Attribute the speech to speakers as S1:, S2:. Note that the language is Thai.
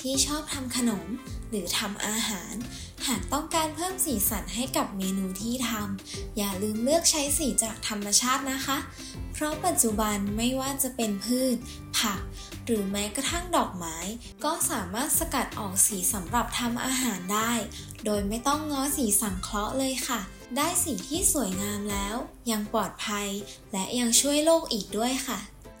S1: ที่ชอบทำขนมหรือทำอาหาร หากต้องการเพิ่มสีสันให้กับเมนูที่ทำอย่าลืมเลือกใช้สีจากธรรมชาตินะคะ เพราะปัจจุบันไม่ว่าจะเป็นพืช ผัก หรือแม้กระทั่งดอกไม้ ก็สามารถสกัดออกสีสำหรับทำอาหารได้ โดยไม่ต้องง้อสีสังเคราะห์เลยค่ะ ได้สีที่สวยงามแล้ว ยังปลอดภัย และยังช่วยโลกอีกด้วยค่ะ